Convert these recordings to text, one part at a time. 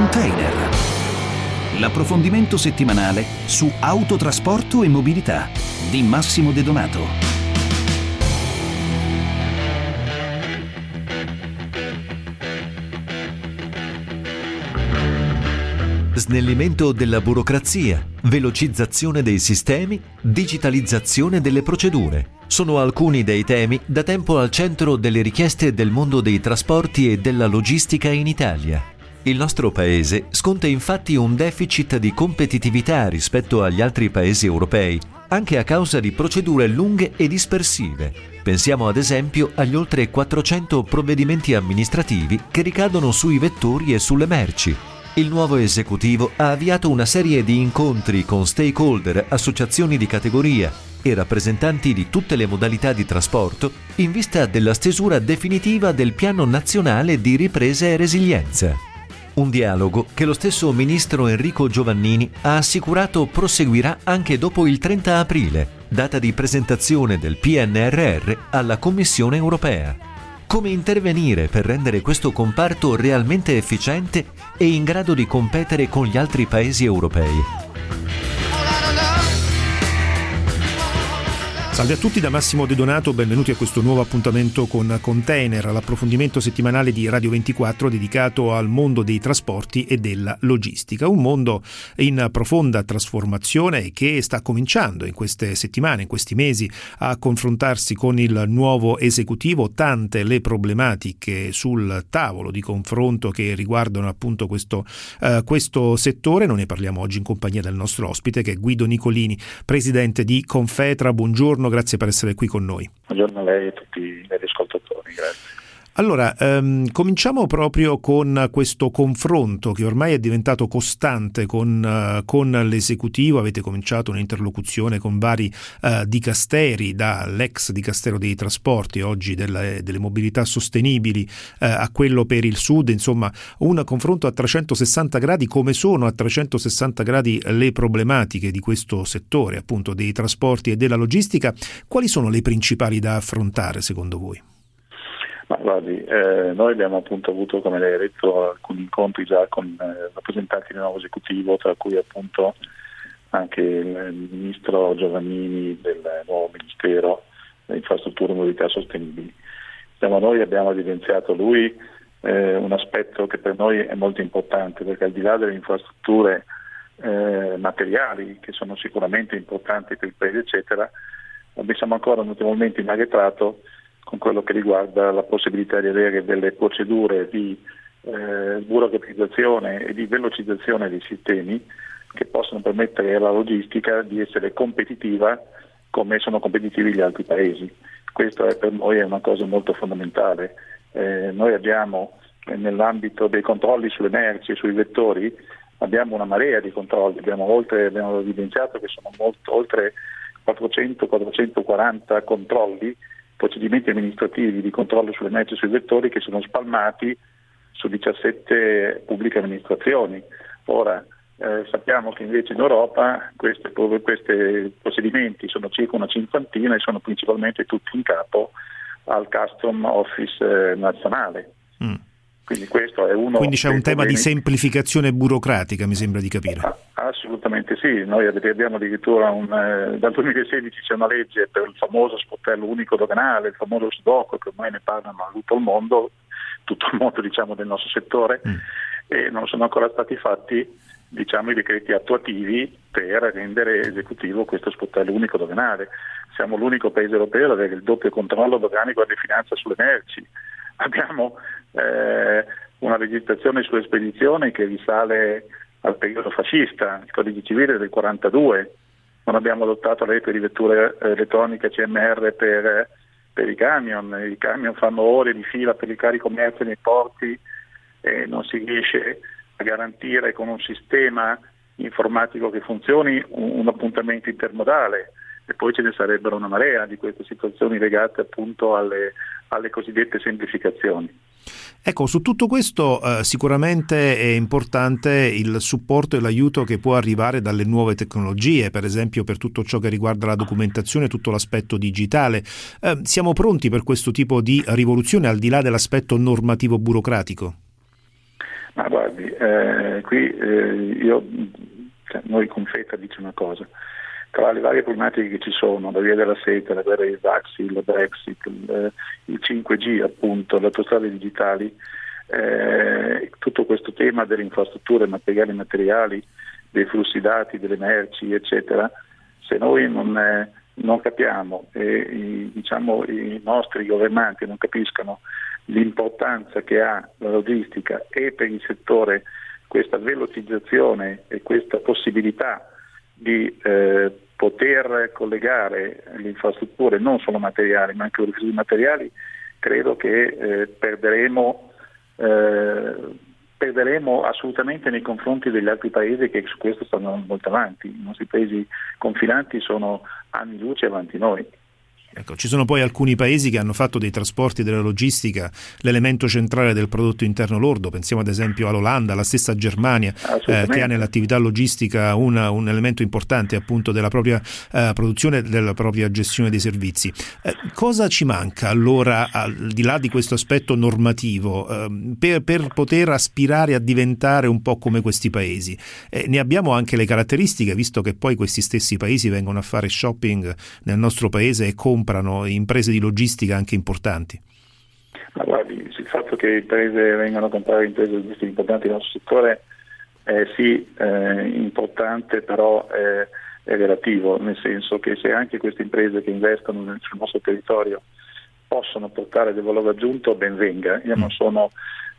Container. L'approfondimento settimanale su autotrasporto e mobilità di Massimo De Donato. snellimento della burocrazia, velocizzazione dei sistemi, digitalizzazione delle procedure. Sono alcuni dei temi da tempo al centro delle richieste del mondo dei trasporti e della logistica in Italia. Il nostro paese sconta infatti un deficit di competitività rispetto agli altri paesi europei, anche a causa di procedure lunghe e dispersive. Pensiamo ad esempio agli oltre 400 provvedimenti amministrativi che ricadono sui vettori e sulle merci, il nuovo esecutivo ha avviato una serie di incontri con stakeholder, associazioni di categoria e rappresentanti di tutte le modalità di trasporto in vista della stesura definitiva del Piano Nazionale di Ripresa e Resilienza. Un dialogo che lo stesso ministro Enrico Giovannini ha assicurato proseguirà anche dopo il 30 aprile, data di presentazione del PNRR alla Commissione europea come intervenire per rendere questo comparto realmente efficiente e in grado di competere con gli altri paesi europei. Salve a tutti da Massimo De Donato, benvenuti a questo nuovo appuntamento con Container, l'approfondimento settimanale di Radio 24 dedicato al mondo dei trasporti e della logistica, un mondo in profonda trasformazione che sta cominciando in queste settimane, in questi mesi a confrontarsi con il nuovo esecutivo, tante le problematiche sul tavolo di confronto che riguardano appunto questo, uh, questo settore, noi ne parliamo oggi in compagnia del nostro ospite che è Guido Nicolini, presidente di Confetra, buongiorno grazie per essere qui con noi. Buongiorno a lei e a tutti gli ascoltatori, grazie. Allora, ehm, cominciamo proprio con questo confronto che ormai è diventato costante con, uh, con l'esecutivo. Avete cominciato un'interlocuzione con vari uh, dicasteri, dall'ex dicastero dei trasporti, oggi delle, delle mobilità sostenibili, uh, a quello per il sud. Insomma, un confronto a 360 gradi. Come sono a 360 gradi le problematiche di questo settore, appunto dei trasporti e della logistica? Quali sono le principali da affrontare secondo voi? Ma guardi, eh, noi abbiamo appunto avuto, come lei ha detto, alcuni incontri già con eh, rappresentanti del nuovo esecutivo, tra cui appunto anche il ministro Giovannini del nuovo Ministero delle Infrastrutture e Mobilità Sostenibili. Diciamo, noi abbiamo evidenziato lui eh, un aspetto che per noi è molto importante, perché al di là delle infrastrutture eh, materiali, che sono sicuramente importanti per il Paese, eccetera, abbiamo ancora notevolmente inarretrato con quello che riguarda la possibilità di avere delle procedure di eh, burocratizzazione e di velocizzazione dei sistemi che possono permettere alla logistica di essere competitiva come sono competitivi gli altri paesi. Questo è per noi è una cosa molto fondamentale. Eh, noi abbiamo eh, nell'ambito dei controlli sulle merci e sui vettori abbiamo una marea di controlli, abbiamo, oltre, abbiamo evidenziato che sono molto, oltre 400-440 controlli procedimenti amministrativi di controllo sulle merci e sui vettori che sono spalmati su 17 pubbliche amministrazioni. Ora, eh, sappiamo che invece in Europa questi procedimenti sono circa una cinquantina e sono principalmente tutti in capo al Custom Office eh, nazionale. Mm. Quindi, questo è uno Quindi c'è un tema di semplificazione burocratica, mi sembra di capire. Ah, assolutamente sì, noi abbiamo addirittura un, eh, dal 2016 c'è una legge per il famoso sportello unico doganale, il famoso SDOC, che ormai ne parlano tutto il mondo, tutto il mondo diciamo, del nostro settore, mm. e non sono ancora stati fatti diciamo, i decreti attuativi per rendere esecutivo questo sportello unico doganale. Siamo l'unico paese europeo ad avere il doppio controllo doganico e finanza sulle merci. Abbiamo eh, una legislazione sulle spedizioni che risale al periodo fascista, il codice civile del 42, non abbiamo adottato la rete di vetture elettroniche CMR per, per, i camion, i camion fanno ore di fila per il carico merci nei porti e non si riesce a garantire con un sistema informatico che funzioni un, un appuntamento intermodale. E poi ce ne sarebbero una marea di queste situazioni legate appunto alle, alle cosiddette semplificazioni. Ecco, su tutto questo eh, sicuramente è importante il supporto e l'aiuto che può arrivare dalle nuove tecnologie, per esempio per tutto ciò che riguarda la documentazione, tutto l'aspetto digitale. Eh, siamo pronti per questo tipo di rivoluzione al di là dell'aspetto normativo burocratico? Ma guardi, eh, qui eh, io, cioè, noi con FETA dice una cosa, tra le varie problematiche che ci sono, la via della seta, la guerra dei vaccini, il Brexit, il, il 5G appunto, le autostrade digitali, eh, tutto questo tema delle infrastrutture materiali e immateriali, dei flussi dati, delle merci, eccetera, se noi non, eh, non capiamo e i, diciamo, i nostri governanti non capiscono l'importanza che ha la logistica e per il settore questa velocizzazione e questa possibilità di eh, poter collegare le infrastrutture non solo materiali ma anche rifiuti materiali, credo che eh, perderemo, eh, perderemo, assolutamente nei confronti degli altri paesi che su questo stanno molto avanti. I nostri paesi confinanti sono anni luce avanti noi. Ecco, ci sono poi alcuni paesi che hanno fatto dei trasporti e della logistica l'elemento centrale del prodotto interno lordo, pensiamo ad esempio all'Olanda, alla stessa Germania, eh, che ha nell'attività logistica una, un elemento importante appunto della propria eh, produzione e della propria gestione dei servizi. Eh, cosa ci manca allora, al di là di questo aspetto normativo, ehm, per, per, poter aspirare a diventare un po' come questi paesi? Eh, ne abbiamo anche le caratteristiche, visto che poi questi stessi paesi vengono a fare shopping nel nostro paese e comprano comprano imprese di logistica anche importanti? Ma guardi, il fatto che imprese vengano a comprare imprese logistiche importanti nel nostro settore è sì eh, importante, però è, è, relativo, nel senso che se anche queste imprese che investono nel, sul nostro territorio possono portare del valore aggiunto, ben venga. Io non mm. sono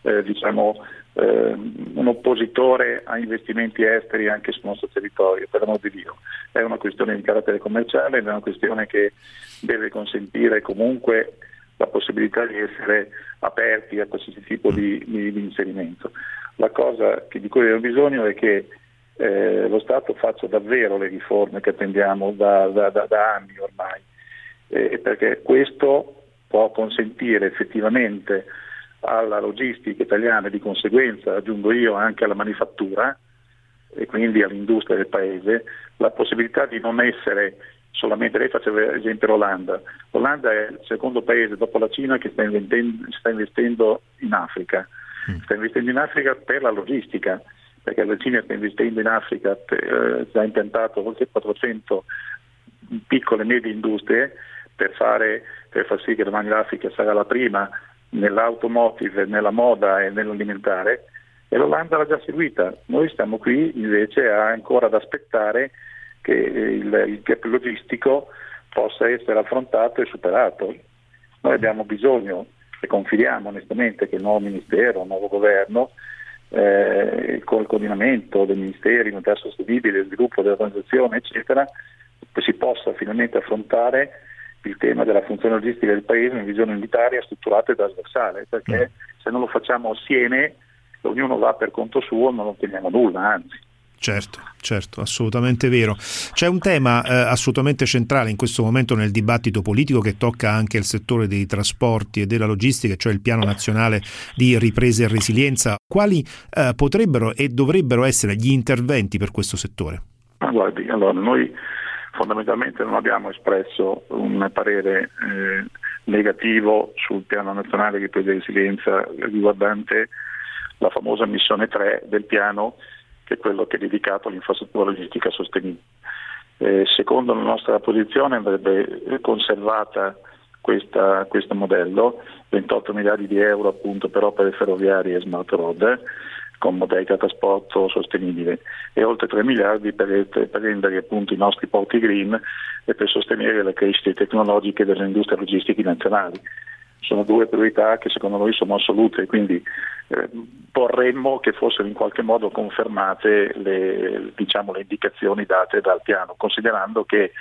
eh, diciamo, eh, un oppositore a investimenti esteri anche sul nostro territorio, per amor di Dio. È una questione di carattere commerciale, è una questione che deve consentire comunque la possibilità di essere aperti a qualsiasi tipo di, di, di inserimento. La cosa che, di cui abbiamo bisogno è che eh, lo Stato faccia davvero le riforme che attendiamo da, da, da, da anni ormai, eh, perché questo può consentire effettivamente alla logistica italiana e di conseguenza, aggiungo io, anche alla manifattura e quindi all'industria del paese, la possibilità di non essere solamente, lei faceva esempio l'Olanda, l'Olanda è il secondo paese dopo la Cina che sta, sta investendo in Africa, mm. sta investendo in Africa per la logistica, perché la Cina sta investendo in Africa, eh, ha impiantato oltre 400 piccole e medie industrie per, fare, per far sì che domani l'Africa sarà la prima nell'automotive, nella moda e nell'alimentare e l'Olanda l'ha già seguita. Noi stiamo qui invece ancora ad aspettare che il, il gap logistico possa essere affrontato e superato. Noi abbiamo bisogno e confidiamo onestamente che il nuovo Ministero, il nuovo Governo, eh, il coordinamento dei Ministeri, l'unità sostenibile, il sviluppo dell'organizzazione, eccetera, si possa finalmente affrontare il tema della funzione logistica del Paese in visione unitaria, strutturata e trasversale, perché mm. se non lo facciamo assieme, ognuno va per conto suo, non otteniamo nulla, anzi. Certo, certo, assolutamente vero. C'è un tema eh, assolutamente centrale in questo momento nel dibattito politico che tocca anche il settore dei trasporti e della logistica, cioè il piano nazionale di ripresa e resilienza. Quali eh, potrebbero e dovrebbero essere gli interventi per questo settore? Guardi, allora noi fondamentalmente non abbiamo espresso un parere eh, negativo sul piano nazionale di ripresa e resilienza riguardante la famosa missione 3 del piano che è quello che è dedicato all'infrastruttura logistica sostenibile. Eh, secondo la nostra posizione andrebbe conservata questa, questo modello, 28 miliardi di euro appunto per opere ferroviarie e smart road, con modalità trasporto sostenibile e oltre 3 miliardi per, per rendere appunto i nostri porti green e per sostenere le crescite tecnologiche delle industrie logistiche nazionali. Sono due priorità che secondo noi sono assolute, quindi eh, vorremmo che fossero in qualche modo confermate le, diciamo, le indicazioni date dal piano, considerando che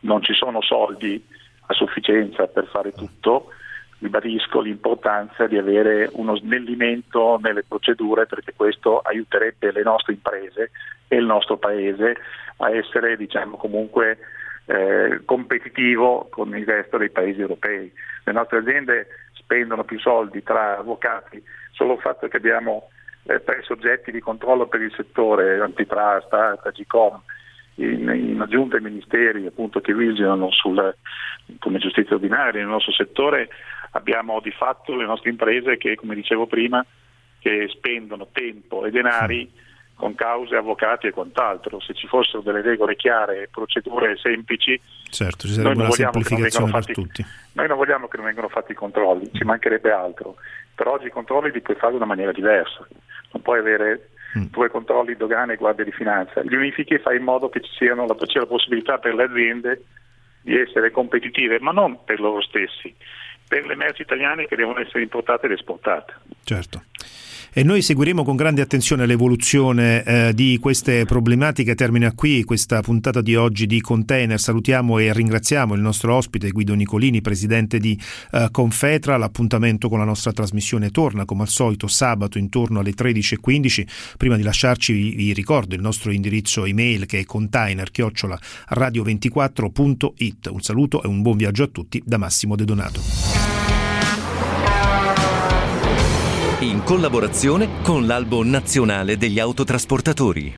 non ci sono soldi a sufficienza per fare tutto ribadisco l'importanza di avere uno snellimento nelle procedure perché questo aiuterebbe le nostre imprese e il nostro Paese a essere diciamo, comunque eh, competitivo con il resto dei paesi europei. Le nostre aziende spendono più soldi tra avvocati, solo il fatto che abbiamo eh, tre soggetti di controllo per il settore, antitrust, ARTA, GCOM, in, in aggiunta ai ministeri appunto, che vigilano sul, come giustizia ordinaria nel nostro settore, abbiamo di fatto le nostre imprese che, come dicevo prima, che spendono tempo e denari con cause, avvocati e quant'altro. Se ci fossero delle regole chiare e procedure semplici, certo, ci sarebbe una semplificazione fatti, per tutti. Noi non vogliamo che non vengano fatti i controlli, ci mancherebbe altro, però oggi i controlli li puoi fare in una maniera diversa. Non puoi avere mm. due controlli dogane e guardia di finanza, li unifichi e fai in modo che ci sia la, la possibilità per le aziende di essere competitive, ma non per loro stessi, per le merci italiane che devono essere importate ed esportate. Certo e noi seguiremo con grande attenzione l'evoluzione eh, di queste problematiche. Termina qui questa puntata di oggi di Container. Salutiamo e ringraziamo il nostro ospite Guido Nicolini, presidente di eh, Confetra. L'appuntamento con la nostra trasmissione torna come al solito sabato intorno alle 13.15. Prima di lasciarci vi, ricordo il nostro indirizzo email che è container-radio24.it. Un saluto e un buon viaggio a tutti da Massimo De Donato in collaborazione con l'Albo Nazionale degli Autotrasportatori.